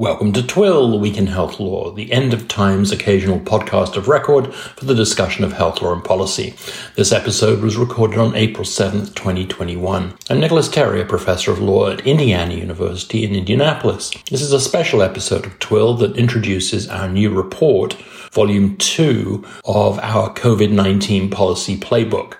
Welcome to TWIHL, the Week in Health Law, the end of time's occasional podcast of record for the discussion of health law and policy. This episode was recorded on April 7th, 2021. I'm Nicholas Terry, a professor of law at Indiana University in Indianapolis. This is a special episode of TWIHL that introduces our new report, volume 2 of our COVID-19 policy playbook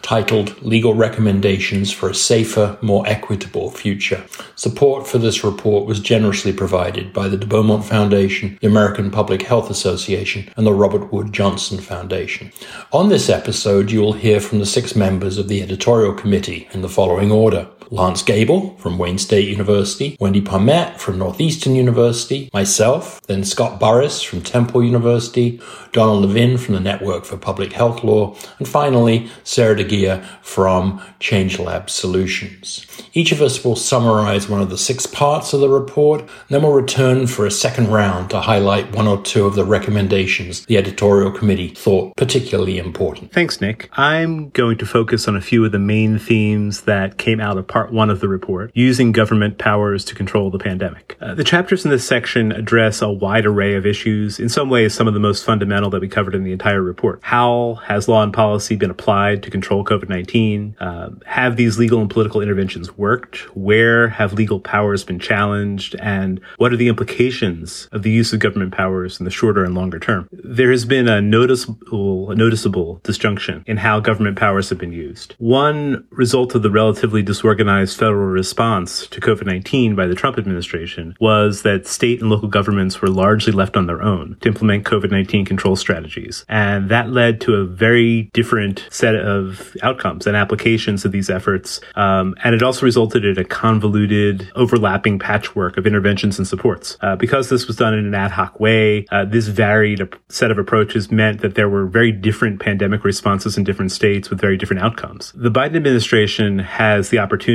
titled Legal Recommendations for a Safer, More Equitable Future. Support for this report was generously provided by the de Beaumont Foundation, the American Public Health Association, and the Robert Wood Johnson Foundation. On this episode, you will hear from the six members of the editorial committee in the following order. Lance Gable from Wayne State University, Wendy Parmet from Northeastern University, myself, then Scott Burris from Temple University, Donna Levin from the Network for Public Health Law, and finally, Sarah de Guia from ChangeLab Solutions. Each of us will summarize one of the six parts of the report, then we'll return for a second round to highlight one or two of the recommendations the editorial committee thought particularly important. Thanks, Nick. I'm going to focus on a few of the main themes that came out of part one of the report, using government powers to control the pandemic. Uh, the chapters in this section address a wide array of issues, in some ways some of the most fundamental that we covered in the entire report. How has law and policy been applied to control COVID-19? Uh, have these legal and political interventions worked? Where have legal powers been challenged? And what are the implications of the use of government powers in the shorter and longer term? There has been a noticeable, a noticeable disjunction in how government powers have been used. One result of the relatively disorganized federal response to COVID-19 by the Trump administration was that state and local governments were largely left on their own to implement COVID-19 control strategies. And that led to a very different set of outcomes and applications of these efforts. Um, and it also resulted in a convoluted, overlapping patchwork of interventions and supports. Uh, because this was done in an ad hoc way, uh, this varied set of approaches meant that there were very different pandemic responses in different states with very different outcomes. The Biden administration has the opportunity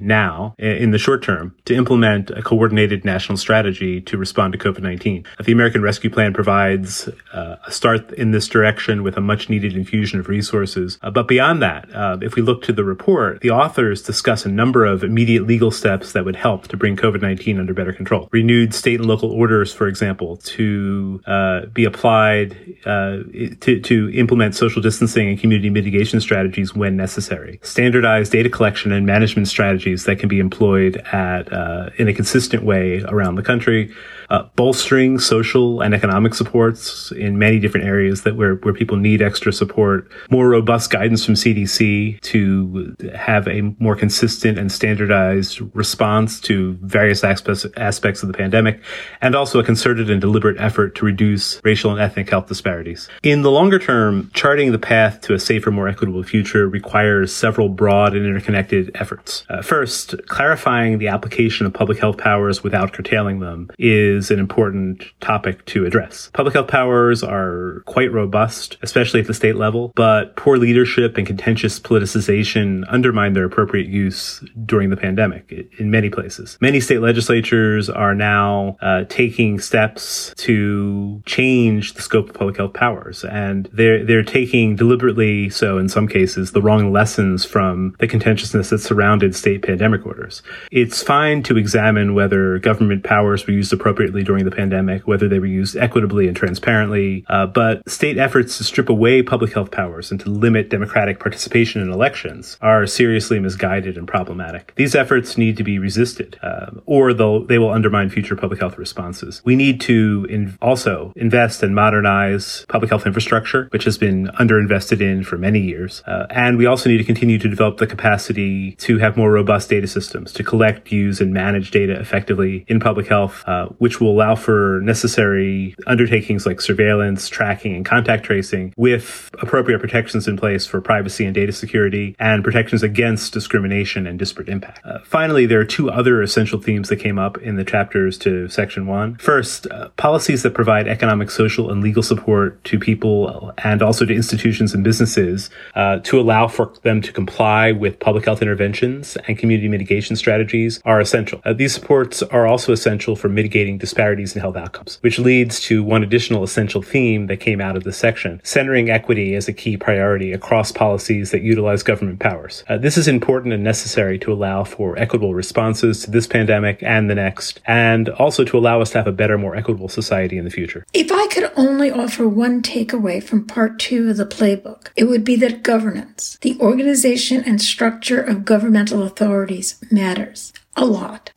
now, in the short term, to implement a coordinated national strategy to respond to COVID-19. The American Rescue Plan provides uh, a start in this direction with a much needed infusion of resources. Uh, but beyond that, uh, if we look to the report, the authors discuss a number of immediate legal steps that would help to bring COVID-19 under better control. Renewed state and local orders, for example, to uh, be applied uh, to, to implement social distancing and community mitigation strategies when necessary. Standardized data collection and management strategies that can be employed at uh, in a consistent way around the country uh, bolstering social and economic supports in many different areas that where, where people need extra support, more robust guidance from CDC to have a more consistent and standardized response to various aspects, aspects of the pandemic, and also a concerted and deliberate effort to reduce racial and ethnic health disparities. In the longer term, charting the path to a safer, more equitable future requires several broad and interconnected efforts. Uh, first, clarifying the application of public health powers without curtailing them is is an important topic to address. Public health powers are quite robust, especially at the state level, but poor leadership and contentious politicization undermine their appropriate use during the pandemic in many places. Many state legislatures are now uh, taking steps to change the scope of public health powers, and they're they're taking deliberately so in some cases the wrong lessons from the contentiousness that surrounded state pandemic orders. It's fine to examine whether government powers were used appropriately during the pandemic, whether they were used equitably and transparently. Uh, but state efforts to strip away public health powers and to limit democratic participation in elections are seriously misguided and problematic. These efforts need to be resisted, uh, or they will undermine future public health responses. We need to in- also invest and modernize public health infrastructure, which has been underinvested in for many years. Uh, and we also need to continue to develop the capacity to have more robust data systems to collect, use, and manage data effectively in public health, uh, which which will allow for necessary undertakings like surveillance, tracking, and contact tracing with appropriate protections in place for privacy and data security and protections against discrimination and disparate impact. Uh, finally, there are two other essential themes that came up in the chapters to section one. First, uh, policies that provide economic, social, and legal support to people and also to institutions and businesses uh, to allow for them to comply with public health interventions interventions and community mitigation strategies are essential. Uh, these supports are also essential for mitigating disparities in health outcomes, which leads to one additional essential theme that came out of this section, centering equity as a key priority across policies that utilize government powers. Uh, this is important and necessary to allow for equitable responses to this pandemic and the next, and also to allow us to have a better, more equitable society in the future. If I could only offer one takeaway from part two of the playbook, it would be that governance, the organization and structure of governmental authorities, matters a lot.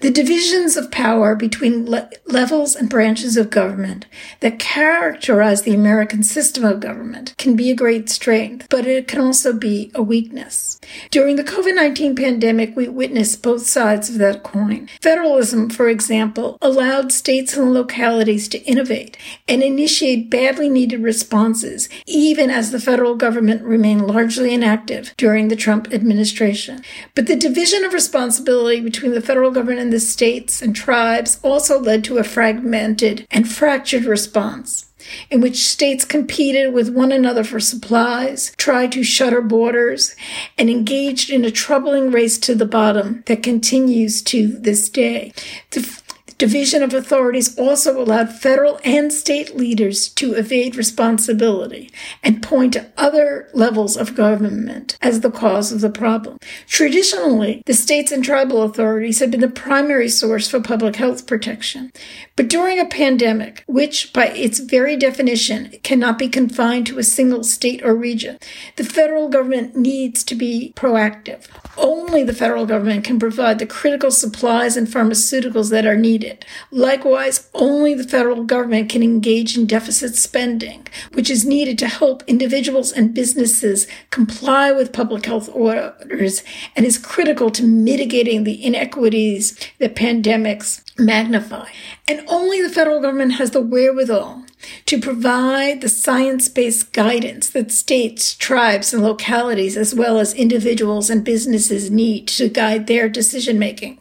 The divisions of power between le- levels and branches of government that characterize the American system of government can be a great strength, but it can also be a weakness. During the COVID 19 pandemic, we witnessed both sides of that coin. Federalism, for example, allowed states and localities to innovate and initiate badly needed responses, even as the federal government remained largely inactive during the Trump administration. But the division of responsibility between the federal government and the states and tribes also led to a fragmented and fractured response in which states competed with one another for supplies, tried to shutter borders, and engaged in a troubling race to the bottom that continues to this day. The Division of authorities also allowed federal and state leaders to evade responsibility and point to other levels of government as the cause of the problem. Traditionally, the states and tribal authorities have been the primary source for public health protection. But during a pandemic, which by its very definition cannot be confined to a single state or region, the federal government needs to be proactive. Only the federal government can provide the critical supplies and pharmaceuticals that are needed. Likewise, only the federal government can engage in deficit spending, which is needed to help individuals and businesses comply with public health orders and is critical to mitigating the inequities that pandemics magnify. And only the federal government has the wherewithal to provide the science based guidance that states, tribes, and localities, as well as individuals and businesses, need to guide their decision making.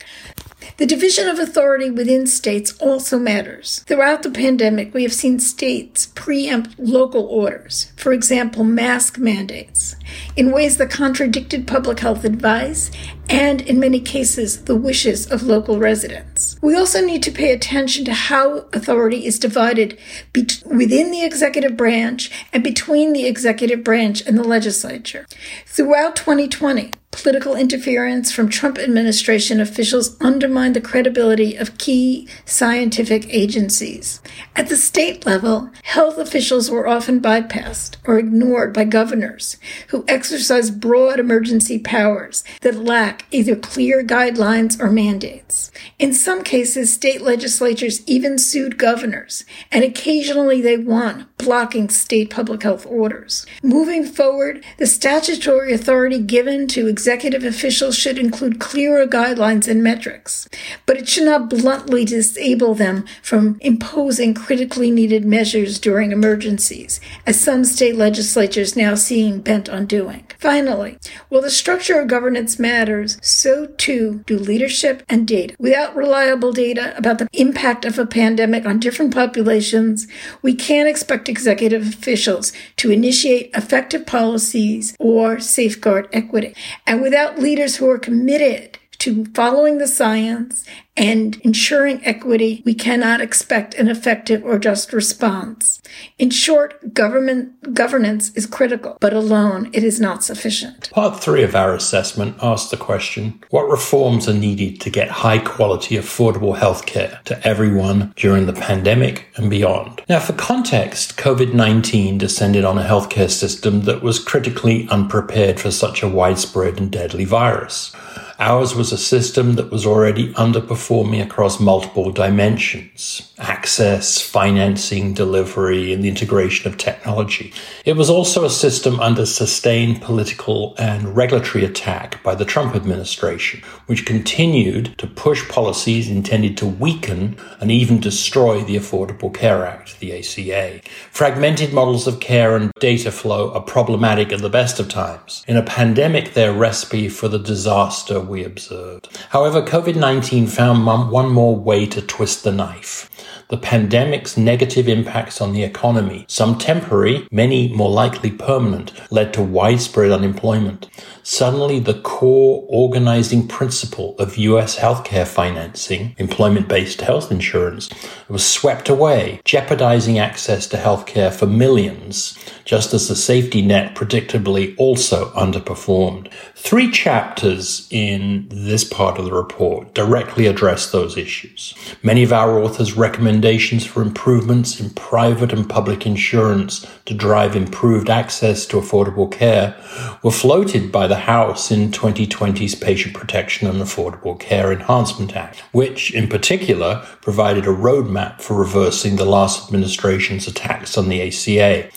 The division of authority within states also matters. Throughout the pandemic, we have seen states preempt local orders, for example, mask mandates, in ways that contradicted public health advice and, in many cases, the wishes of local residents. We also need to pay attention to how authority is divided be- within the executive branch and between the executive branch and the legislature. Throughout 2020, political interference from Trump administration officials undermined the credibility of key scientific agencies. At the state level, health officials were often bypassed or ignored by governors who exercised broad emergency powers that lack either clear guidelines or mandates. In some cases, state legislatures even sued governors, and occasionally they won, blocking state public health orders. Moving forward, the statutory authority given to executive officials should include clearer guidelines and metrics, but it should not bluntly disable them from imposing critically needed measures during emergencies, as some state legislatures now seem bent on doing. Finally, while the structure of governance matters, so too do leadership and data. Without reliable data about the impact of a pandemic on different populations, we can't expect executive officials to initiate effective policies or safeguard equity. And without leaders who are committed to following the science and ensuring equity, we cannot expect an effective or just response. In short, government governance is critical, but alone it is not sufficient. Part three of our assessment asks the question, what reforms are needed to get high quality, affordable healthcare to everyone during the pandemic and beyond? Now, for context, COVID-19 descended on a healthcare system that was critically unprepared for such a widespread and deadly virus. Ours was a system that was already underperforming across multiple dimensions access, financing, delivery, and the integration of technology. It was also a system under sustained political and regulatory attack by the Trump administration, which continued to push policies intended to weaken and even destroy the Affordable Care Act, the ACA. Fragmented models of care and data flow are problematic at the best of times. In a pandemic, they're a recipe for the disaster we observed. However, COVID 19 found one more way to twist the knife the pandemic's negative impacts on the economy, some temporary, many more likely permanent, led to widespread unemployment. Suddenly, the core organizing principle of US healthcare financing, employment based health insurance, was swept away, jeopardizing access to healthcare for millions, just as the safety net predictably also underperformed. Three chapters in this part of the report directly address those issues. Many of our authors recommendations for improvements in private and public insurance to drive improved access to affordable care were floated by the House in 2020's Patient Protection and Affordable Care Enhancement Act, which in particular provided a roadmap for reversing the last administration's attacks on the ACA.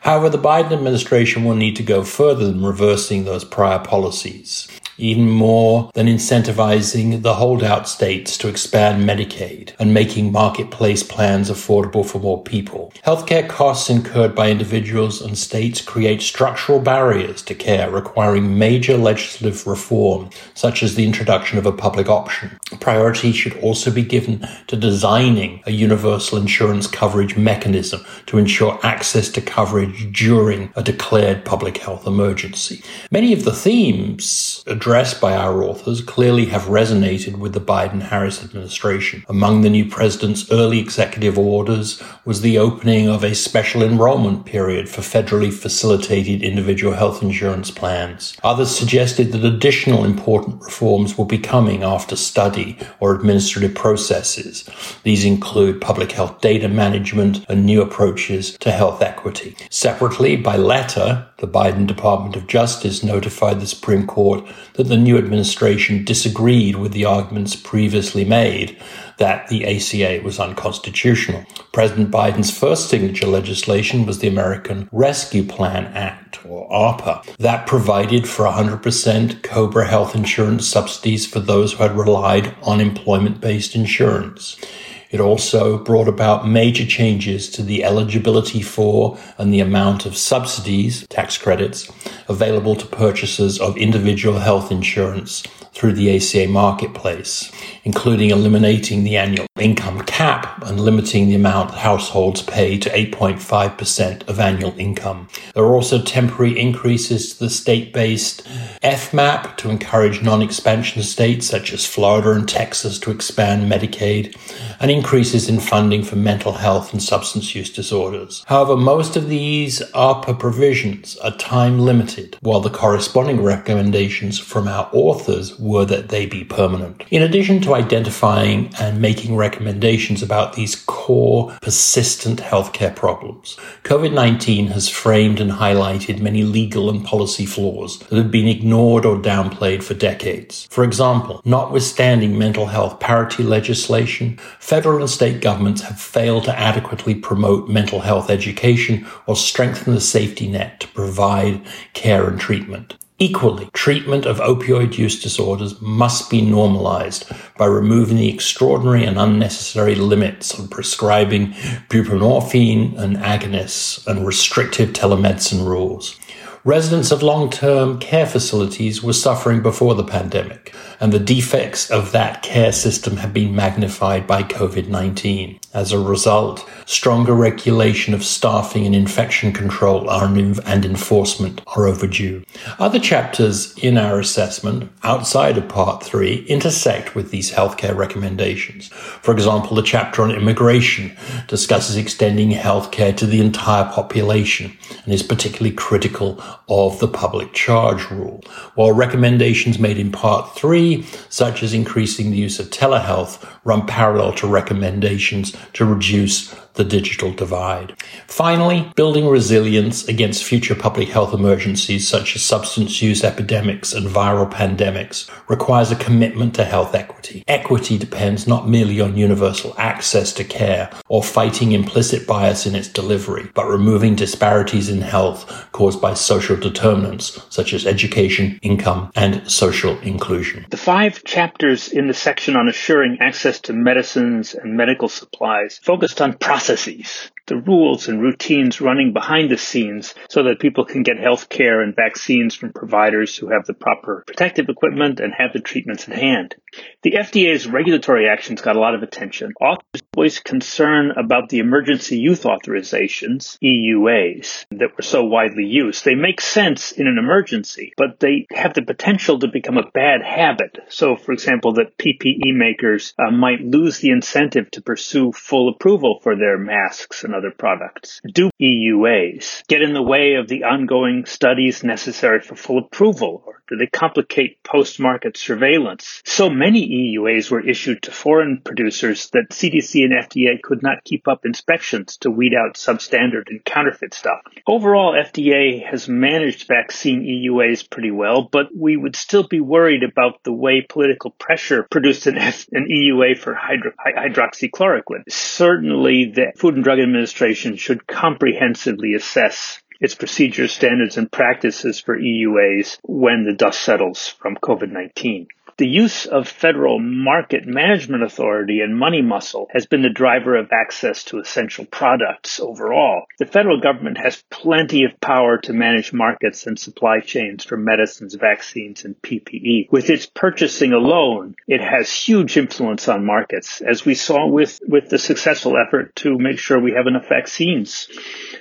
However, the Biden administration will need to go further than reversing those prior policies even more than incentivizing the holdout states to expand Medicaid and making marketplace plans affordable for more people. Healthcare costs incurred by individuals and states create structural barriers to care requiring major legislative reform, such as the introduction of a public option. Priority should also be given to designing a universal insurance coverage mechanism to ensure access to coverage during a declared public health emergency. Many of the themes addressed by our authors clearly have resonated with the Biden Harris administration. Among the new president's early executive orders was the opening of a special enrollment period for federally facilitated individual health insurance plans. Others suggested that additional important reforms will be coming after study or administrative processes. These include public health data management and new approaches to health equity. Separately, by letter, the Biden Department of Justice notified the Supreme Court that the new administration disagreed with the arguments previously made that the ACA was unconstitutional. President Biden's first signature legislation was the American Rescue Plan Act, or ARPA, that provided for 100% COBRA health insurance subsidies for those who had relied on employment based insurance. It also brought about major changes to the eligibility for and the amount of subsidies, tax credits, available to purchasers of individual health insurance through the ACA marketplace, including eliminating the annual income cap and limiting the amount households pay to 8.5% of annual income. There are also temporary increases to the state based FMAP to encourage non expansion states such as Florida and Texas to expand Medicaid, and increases in funding for mental health and substance use disorders. However, most of these ARPA provisions are time limited, while the corresponding recommendations from our authors were that they be permanent. In addition to identifying and making recommendations about these core, persistent healthcare problems, COVID 19 has framed and highlighted many legal and policy flaws that have been ignored or downplayed for decades. For example, notwithstanding mental health parity legislation, federal and state governments have failed to adequately promote mental health education or strengthen the safety net to provide care and treatment. Equally, treatment of opioid use disorders must be normalized by removing the extraordinary and unnecessary limits on prescribing buprenorphine and agonists and restrictive telemedicine rules. Residents of long term care facilities were suffering before the pandemic, and the defects of that care system have been magnified by COVID 19. As a result, stronger regulation of staffing and infection control and enforcement are overdue. Other chapters in our assessment, outside of Part 3, intersect with these healthcare recommendations. For example, the chapter on immigration discusses extending healthcare to the entire population and is particularly critical of the public charge rule, while recommendations made in Part 3, such as increasing the use of telehealth, run parallel to recommendations to reduce the digital divide. Finally, building resilience against future public health emergencies such as substance use epidemics and viral pandemics requires a commitment to health equity. Equity depends not merely on universal access to care or fighting implicit bias in its delivery, but removing disparities in health caused by social determinants such as education, income, and social inclusion. The five chapters in the section on assuring access to medicines and medical supplies focused on processes the rules and routines running behind the scenes so that people can get health care and vaccines from providers who have the proper protective equipment and have the treatments at hand. The FDA's regulatory actions got a lot of attention. Authors voiced concern about the emergency use authorizations, EUAs, that were so widely used. They make sense in an emergency, but they have the potential to become a bad habit. So, for example, that PPE makers uh, might lose the incentive to pursue full approval for their masks and and other products. Do EUAs get in the way of the ongoing studies necessary for full approval, or do they complicate post-market surveillance? So many EUAs were issued to foreign producers that CDC and FDA could not keep up inspections to weed out substandard and counterfeit stuff. Overall, FDA has managed vaccine EUAs pretty well, but we would still be worried about the way political pressure produced an, F- an EUA for hydro- hydroxychloroquine. Certainly, the Food and Drug Administration Administration should comprehensively assess its procedures, standards, and practices for EUAs when the dust settles from COVID-19. The use of federal market management authority and money muscle has been the driver of access to essential products overall. The federal government has plenty of power to manage markets and supply chains for medicines, vaccines, and PPE. With its purchasing alone, it has huge influence on markets, as we saw with, with the successful effort to make sure we have enough vaccines.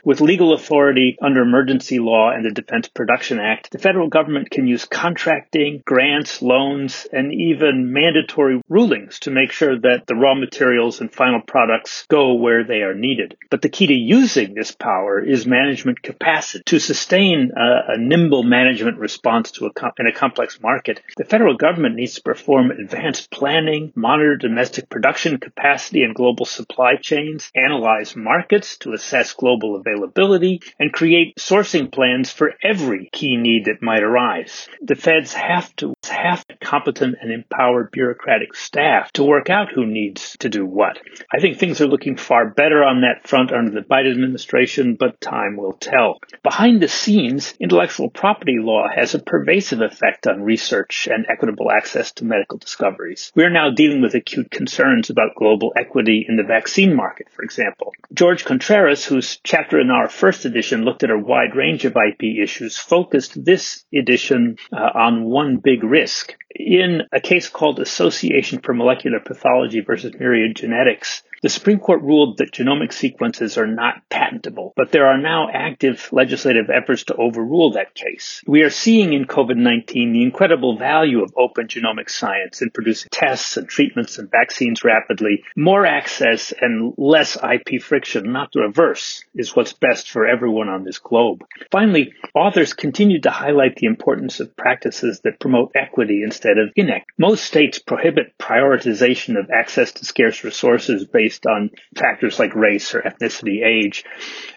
With legal authority under emergency law and the Defense Production Act, the federal government can use contracting, grants, loans, and even mandatory rulings to make sure that the raw materials and final products go where they are needed. But the key to using this power is management capacity. To sustain a, a nimble management response to a in a complex market, the federal government needs to perform advanced planning, monitor domestic production capacity and global supply chains, analyze markets to assess global availability, and create sourcing plans for every key need that might arise. The feds have to have competent and empowered bureaucratic staff to work out who needs to do what. I think things are looking far better on that front under the Biden administration, but time will tell. Behind the scenes, intellectual property law has a pervasive effect on research and equitable access to medical discoveries. We are now dealing with acute concerns about global equity in the vaccine market, for example. George Contreras, whose chapter in our first edition looked at a wide range of IP issues, focused this edition uh, on one big risk in a case called Association for Molecular Pathology versus Myriad Genetics, the Supreme Court ruled that genomic sequences are not patentable, but there are now active legislative efforts to overrule that case. We are seeing in COVID-19 the incredible value of open genomic science in producing tests and treatments and vaccines rapidly. More access and less IP friction, not the reverse, is what's best for everyone on this globe. Finally, authors continue to highlight the importance of practices that promote equity instead of inequity. Most states prohibit prioritization of access to scarce resources based based on factors like race or ethnicity, age,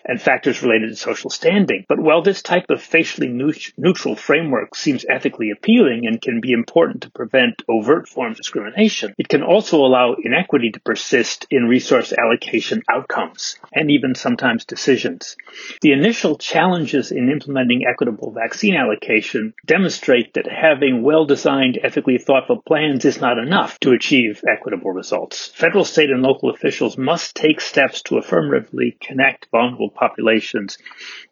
and factors related to social standing. But while this type of facially neutral framework seems ethically appealing and can be important to prevent overt forms of discrimination, it can also allow inequity to persist in resource allocation outcomes and even sometimes decisions. The initial challenges in implementing equitable vaccine allocation demonstrate that having well-designed, ethically thoughtful plans is not enough to achieve equitable results. Federal, state, and local officials must take steps to affirmatively connect vulnerable populations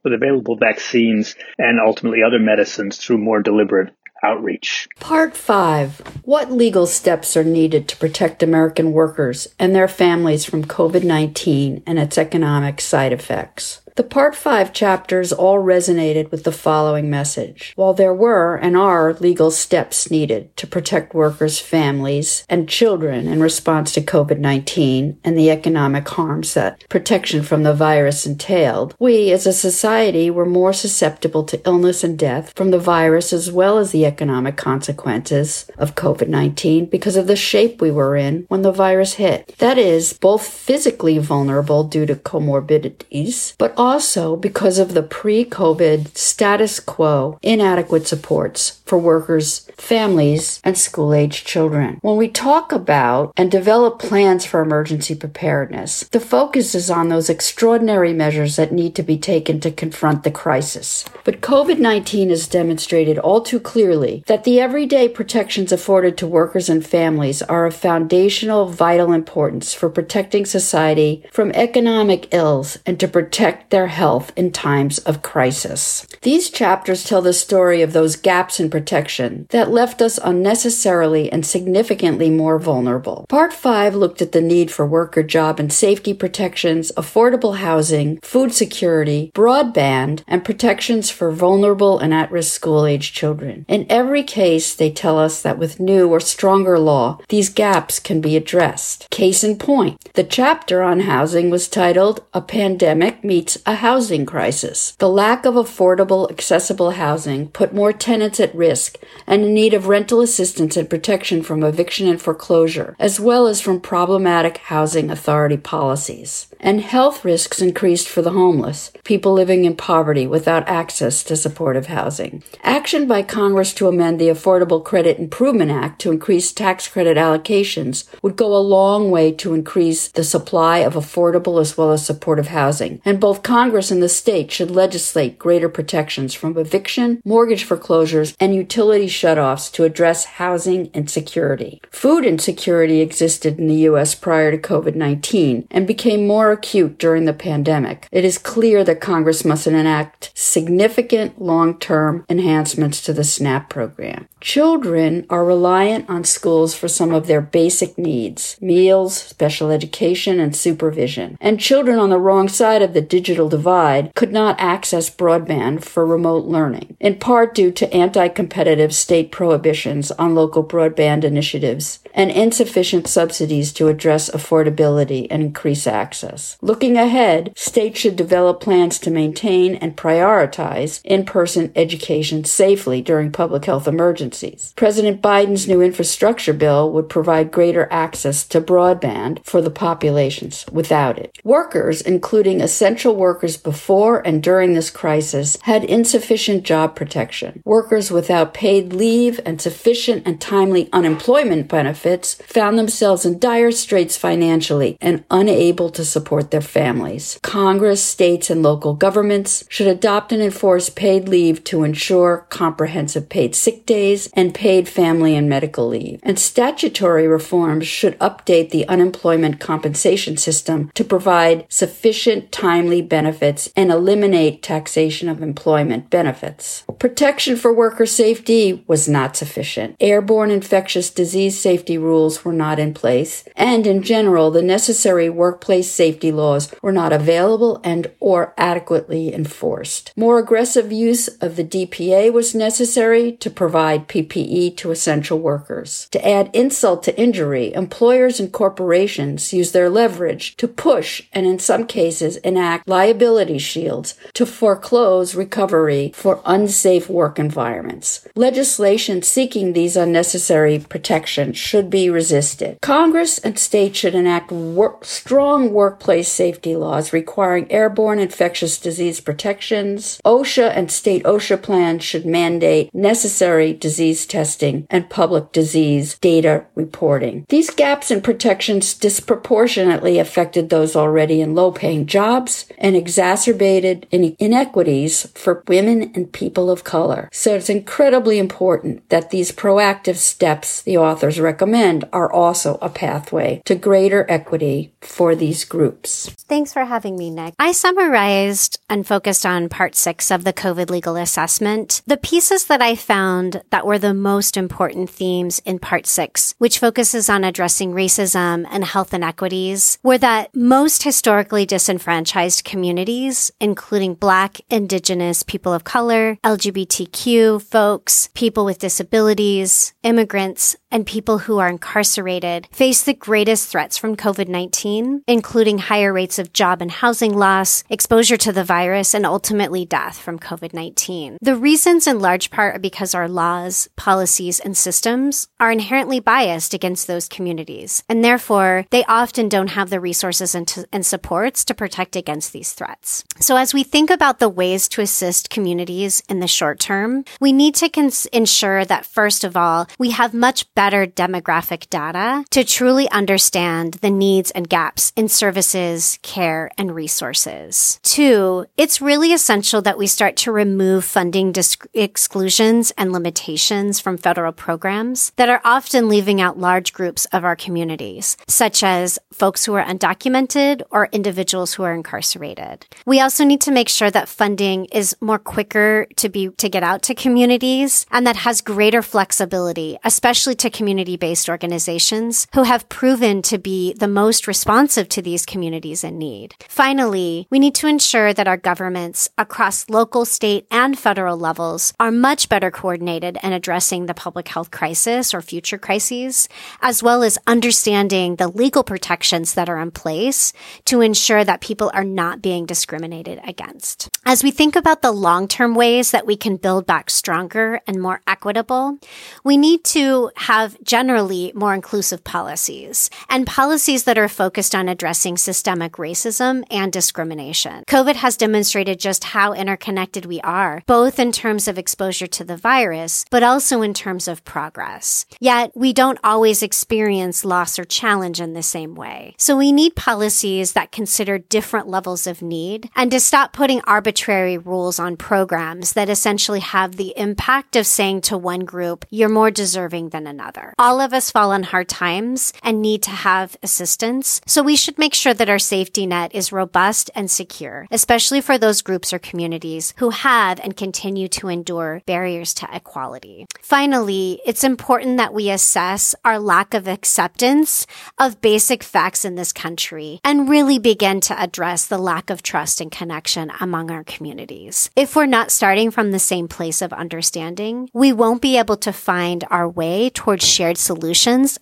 with available vaccines and ultimately other medicines through more deliberate outreach. Part 5 What legal steps are needed to protect American workers and their families from COVID 19 and its economic side effects? The Part 5 chapters all resonated with the following message. While there were and are legal steps needed to protect workers' families and children in response to COVID 19 and the economic harms that protection from the virus entailed, we as a society were more susceptible to illness and death from the virus as well as the economic consequences of COVID 19 because of the shape we were in when the virus hit. That is, both physically vulnerable due to comorbidities, but also because of the pre COVID status quo inadequate supports for workers, families, and school age children. When we talk about and develop plans for emergency preparedness, the focus is on those extraordinary measures that need to be taken to confront the crisis. But COVID 19 has demonstrated all too clearly that the everyday protections afforded to workers and families are of foundational, vital importance for protecting society from economic ills and to protect their health in times of crisis. These chapters tell the story of those gaps in protection that left us unnecessarily and significantly more vulnerable. Part 5 looked at the need for worker job and safety protections, affordable housing, food security, broadband, and protections for vulnerable and at risk school age children. In every case, they tell us that with new or stronger law, these gaps can be addressed. Case in point, the chapter on housing was titled A Pandemic Meets a Housing Crisis. The lack of affordable, accessible housing put more tenants at risk and in need of rental assistance and protection from eviction and foreclosure, as well as from problematic housing authority policies. And health risks increased for the homeless, people living in poverty without access to supportive housing. Action by Congress to amend the Affordable Credit Improvement Act to increase tax credit allocations would go a long way to increase the supply of affordable as well as supportive housing. And both Congress and the state should legislate greater protections from eviction, mortgage foreclosures, and utility shutoffs to address housing insecurity. Food insecurity existed in the U.S. prior to COVID 19 and became more acute during the pandemic. It is clear that Congress must enact significant long term enhancements to the SNAP program. Children are reliant on schools for some of their basic needs meals, special education, and supervision. And children on the wrong side of the digital divide could not access broadband for remote learning, in part due to anti competitive state prohibitions on local broadband initiatives and insufficient subsidies to address affordability and increase access. Looking ahead, states should develop plans to maintain and prioritize in person education safely during public health emergencies. President Biden's new infrastructure bill would provide greater access to broadband for the populations without it. Workers, including essential workers before and during this crisis, had insufficient job protection. Workers without paid leave and sufficient and timely unemployment benefits found themselves in dire straits financially and unable to support their families. Congress, states, and local governments should adopt and enforce paid leave to ensure comprehensive paid sick days and paid family and medical leave. And statutory reforms should update the unemployment compensation system to provide sufficient timely benefits and eliminate taxation of employment benefits. Protection for worker safety was not sufficient. Airborne infectious disease safety rules were not in place, and in general, the necessary workplace safety laws were not available and or adequately enforced. More aggressive use of the DPA was necessary to provide PPE to essential workers. To add insult to injury, employers and corporations use their leverage to push and in some cases enact liability shields to foreclose recovery for unsafe work environments. Legislation seeking these unnecessary protections should be resisted. Congress and states should enact work, strong workplace safety laws requiring airborne infectious disease protections. OSHA and state OSHA plans should mandate necessary disease testing and public disease data reporting. These gaps in protections disproportionately affected those already in low paying jobs and exacerbated inequities for women and people of color. So it's incredibly important that these proactive steps the authors recommend are also a pathway to greater equity for these groups. Thanks for having me, Nick. I summarized and focused on part six of the COVID legal assessment. The pieces that I found that were the most important themes in part six, which focuses on addressing racism and health inequities, were that most historically disenfranchised communities, including Black, Indigenous, people of color, LGBTQ folks, people with disabilities, immigrants, and people who are incarcerated face the greatest threats from COVID-19, including higher rates of job and housing loss, exposure to the virus, and ultimately death from COVID-19. The reasons in large part are because our laws, policies, and systems are inherently biased against those communities, and therefore they often don't have the resources and, to, and supports to protect against these threats. So as we think about the ways to assist communities in the short term, we need to cons- ensure that first of all, we have much better demographic data to truly understand the needs and gaps in services, care, and resources. Two, it's really essential that we start to remove funding exclusions and limitations from federal programs that are often leaving out large groups of our communities, such as folks who are undocumented or individuals who are incarcerated. We also need to make sure that funding is more quicker to be, to get out to communities and that has greater flexibility, especially to community based organizations who have proven to be the most responsive to these communities in need. Finally, we need to ensure that our governments across local, state, and federal levels are much better coordinated in addressing the public health crisis or future crises, as well as understanding the legal protections that are in place to ensure that people are not being discriminated against. As we think about the long-term ways that we can build back stronger and more equitable, we need to have generally more inclusive policies and policies that are focused on addressing systemic racism and discrimination. COVID has demonstrated just how interconnected we are, both in terms of exposure to the virus, but also in terms of progress. Yet we don't always experience loss or challenge in the same way. So we need policies that consider different levels of need and to stop putting arbitrary rules on programs that essentially have the impact of saying to one group, you're more deserving than another. All of us fall on hard times and need to have assistance. So we should make sure that our safety net is robust and secure, especially for those groups or communities who have and continue to endure barriers to equality. Finally, it's important that we assess our lack of acceptance of basic facts in this country and really begin to address the lack of trust and connection among our communities. If we're not starting from the same place of understanding, we won't be able to find our way towards shared solutions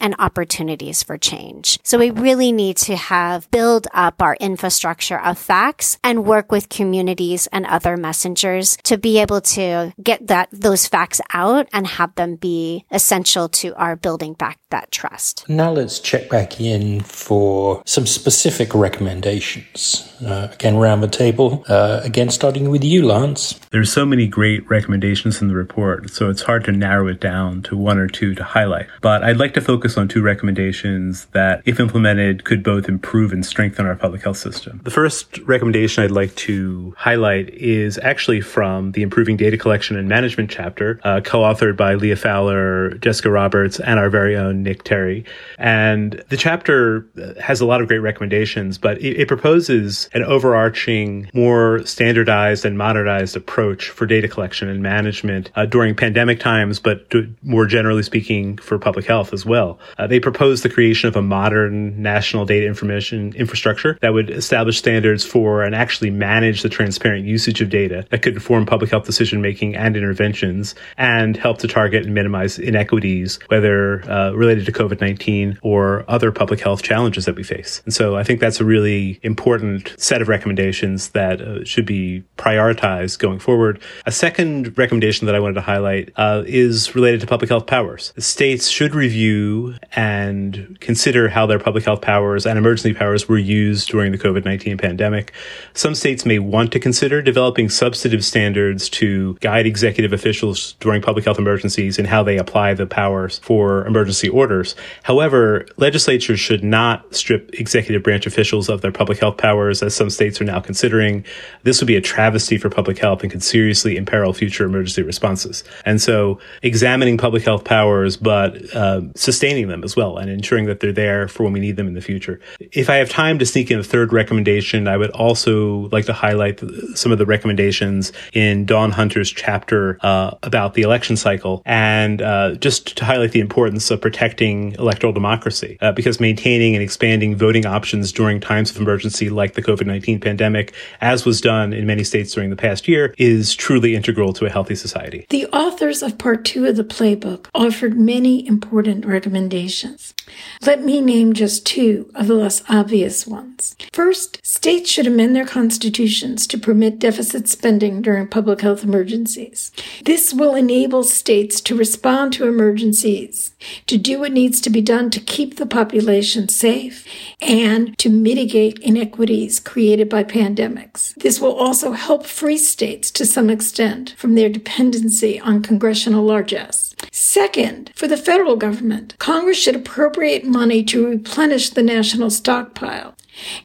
and opportunities for change. So we really need to have build up our infrastructure of facts and work with communities and other messengers to be able to get that those facts out and have them be essential to our building back that trust. Now let's check back in for some specific recommendations. Uh, again, around the table. Uh, again, starting with you, Lance. There's so many great recommendations in the report, so it's hard to narrow it down to one or two to highlight. But I'd like to focus on two recommendations that, if implemented, could both improve and strengthen our public health system. The first recommendation I'd like to highlight is actually from the Improving Data Collection and Management chapter, uh, co-authored by Leah Fowler, Jessica Roberts, and our very own Nick Terry. And the chapter has a lot of great recommendations, but it, it proposes an overarching, more standardized and modernized approach for data collection and management uh, during pandemic times, but more generally speaking for public health as well. Uh, they propose the creation of a modern national data information infrastructure that would establish standards for and actually manage the transparent usage of data that could inform public health decision making and interventions and help to target and minimize inequities, whether uh, related to COVID 19 or other public health challenges that we face. And so I think that's a really important set of recommendations that uh, should be prioritized going forward. A second recommendation that I wanted to highlight uh, is related to public health powers. States should review and consider how their public health powers and emergency powers were used during the COVID 19 pandemic. Some states may want to consider developing substantive standards to guide executive officials during public health emergencies and how they apply the powers for emergency orders. However, legislatures should not strip executive branch officials of their public health powers, as some states are now considering. This would be a travesty for public health and could seriously imperil future emergency responses. And so, examining public health powers, but uh, sustaining them as well and ensuring that they're there for when we need them in the future. If I have time to sneak in a third recommendation, I would also like to highlight some of the recommendations in Dawn Hunter's chapter uh, about the election cycle and uh, just to highlight the importance of protecting electoral democracy uh, because maintaining and expanding voting options during times of emergency like the COVID 19 pandemic, as was done in many states during the past year, is truly integral to a healthy society. The authors of part two of the playbook offered many important recommendations. Let me name just two of the less obvious ones. First, states should amend their constitutions to permit deficit spending during public health emergencies. This will enable states to respond to emergencies, to do what needs to be done to keep the population safe, and to mitigate inequities created by pandemics. This will also help free states to some extent from their dependency on congressional largesse. Second, for the federal government, Congress should appropriate money to replenish the national stockpile.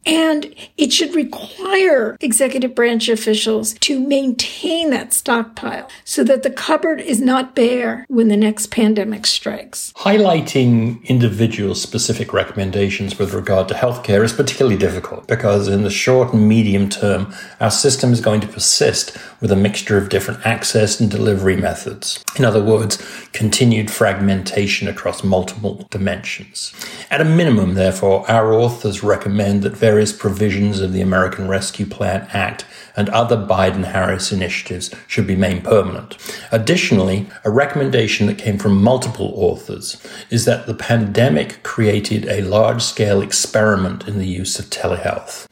And it should require executive branch officials to maintain that stockpile so that the cupboard is not bare when the next pandemic strikes. Highlighting individual specific recommendations with regard to healthcare is particularly difficult because in the short and medium term, our system is going to persist with a mixture of different access and delivery methods. In other words, continued fragmentation across multiple dimensions. At a minimum, therefore, our authors recommend that various provisions of the American Rescue Plan Act and other Biden Harris initiatives should be made permanent. Additionally, a recommendation that came from multiple authors is that the pandemic created a large scale experiment in the use of telehealth.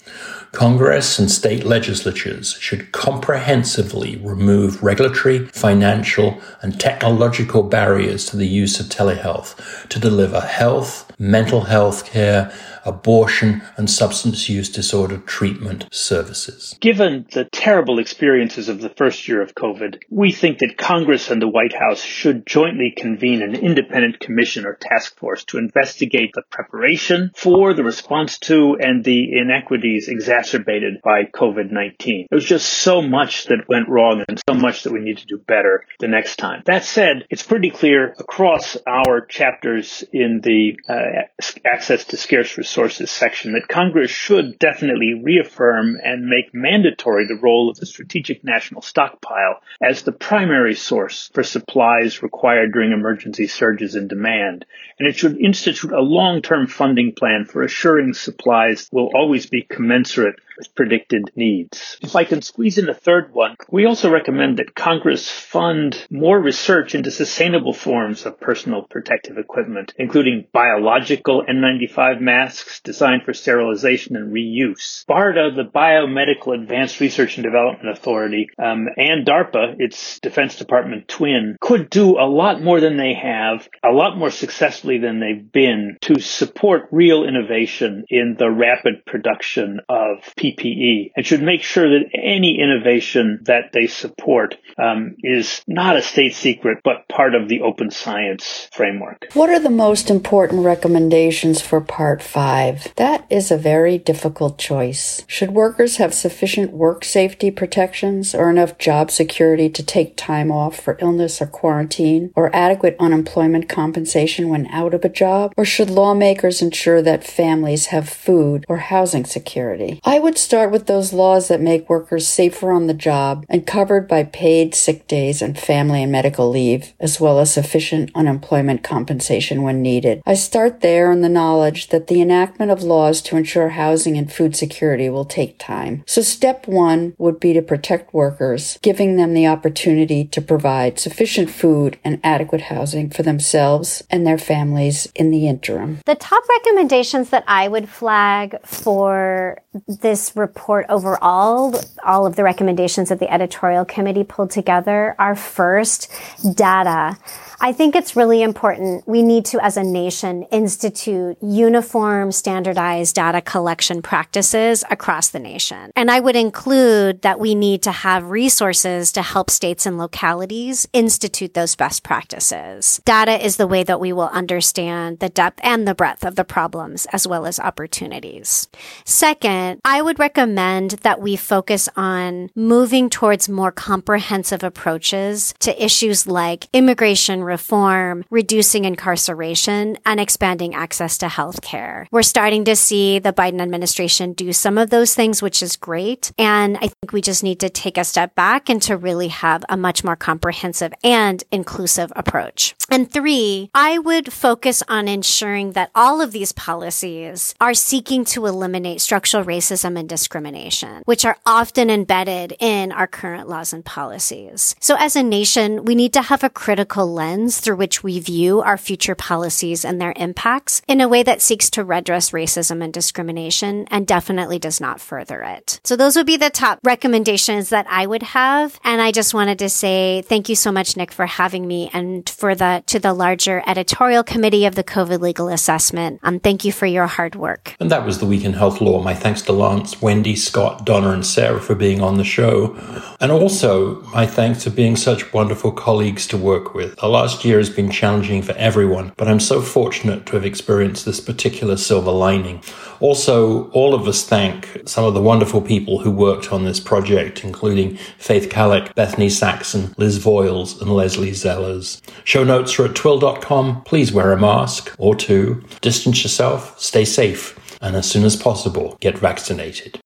Congress and state legislatures should comprehensively remove regulatory, financial, and technological barriers to the use of telehealth to deliver health, mental health care, abortion, and substance use disorder treatment services. Given the terrible experiences of the first year of COVID, we think that Congress and the White House should jointly convene an independent commission or task force to investigate the preparation for, the response to, and the inequities exacerbated by COVID 19. There was just so much that went wrong and so much that we need to do better the next time. That said, it's pretty clear across our chapters in the uh, access to scarce resources resources section that Congress should definitely reaffirm and make mandatory the role of the strategic national stockpile as the primary source for supplies required during emergency surges in demand. And it should institute a long-term funding plan for assuring supplies will always be commensurate predicted needs. If I can squeeze in a third one, we also recommend that Congress fund more research into sustainable forms of personal protective equipment, including biological N95 masks designed for sterilization and reuse. BARDA, the Biomedical Advanced Research and Development Authority, um, and DARPA, its Defense Department twin, could do a lot more than they have, a lot more successfully than they've been to support real innovation in the rapid production of PPE and should make sure that any innovation that they support um, is not a state secret, but part of the open science framework. What are the most important recommendations for Part 5? That is a very difficult choice. Should workers have sufficient work safety protections or enough job security to take time off for illness or quarantine or adequate unemployment compensation when out of a job? Or should lawmakers ensure that families have food or housing security? I would would start with those laws that make workers safer on the job and covered by paid sick days and family and medical leave, as well as sufficient unemployment compensation when needed. I start there in the knowledge that the enactment of laws to ensure housing and food security will take time. So step one would be to protect workers, giving them the opportunity to provide sufficient food and adequate housing for themselves and their families in the interim. The top recommendations that I would flag for this this report overall, all of the recommendations that the editorial committee pulled together are first data I think it's really important. We need to, as a nation, institute uniform, standardized data collection practices across the nation. And I would include that we need to have resources to help states and localities institute those best practices. Data is the way that we will understand the depth and the breadth of the problems as well as opportunities. Second, I would recommend that we focus on moving towards more comprehensive approaches to issues like immigration reform, reducing incarceration, and expanding access to health care. We're starting to see the Biden administration do some of those things, which is great. And I think we just need to take a step back and to really have a much more comprehensive and inclusive approach. And three, I would focus on ensuring that all of these policies are seeking to eliminate structural racism and discrimination, which are often embedded in our current laws and policies. So as a nation, we need to have a critical lens lens through which we view our future policies and their impacts in a way that seeks to redress racism and discrimination and definitely does not further it. So those would be the top recommendations that I would have. And I just wanted to say thank you so much, Nick, for having me and for the, to the larger editorial committee of the COVID legal assessment. Um, thank you for your hard work. And that was the Week in Health Law. My thanks to Lance, Wendy, Scott, Donna, and Sarah for being on the show. And also my thanks for being such wonderful colleagues to work with. The last year has been challenging for everyone, but I'm so fortunate to have experienced this particular silver lining. Also, all of us thank some of the wonderful people who worked on this project, including Faith Kallick, Bethany Saxon, Liz Voiles, and Leslie Zellers. Show notes are at twihl.com. Please wear a mask or two, distance yourself, stay safe, and as soon as possible, get vaccinated.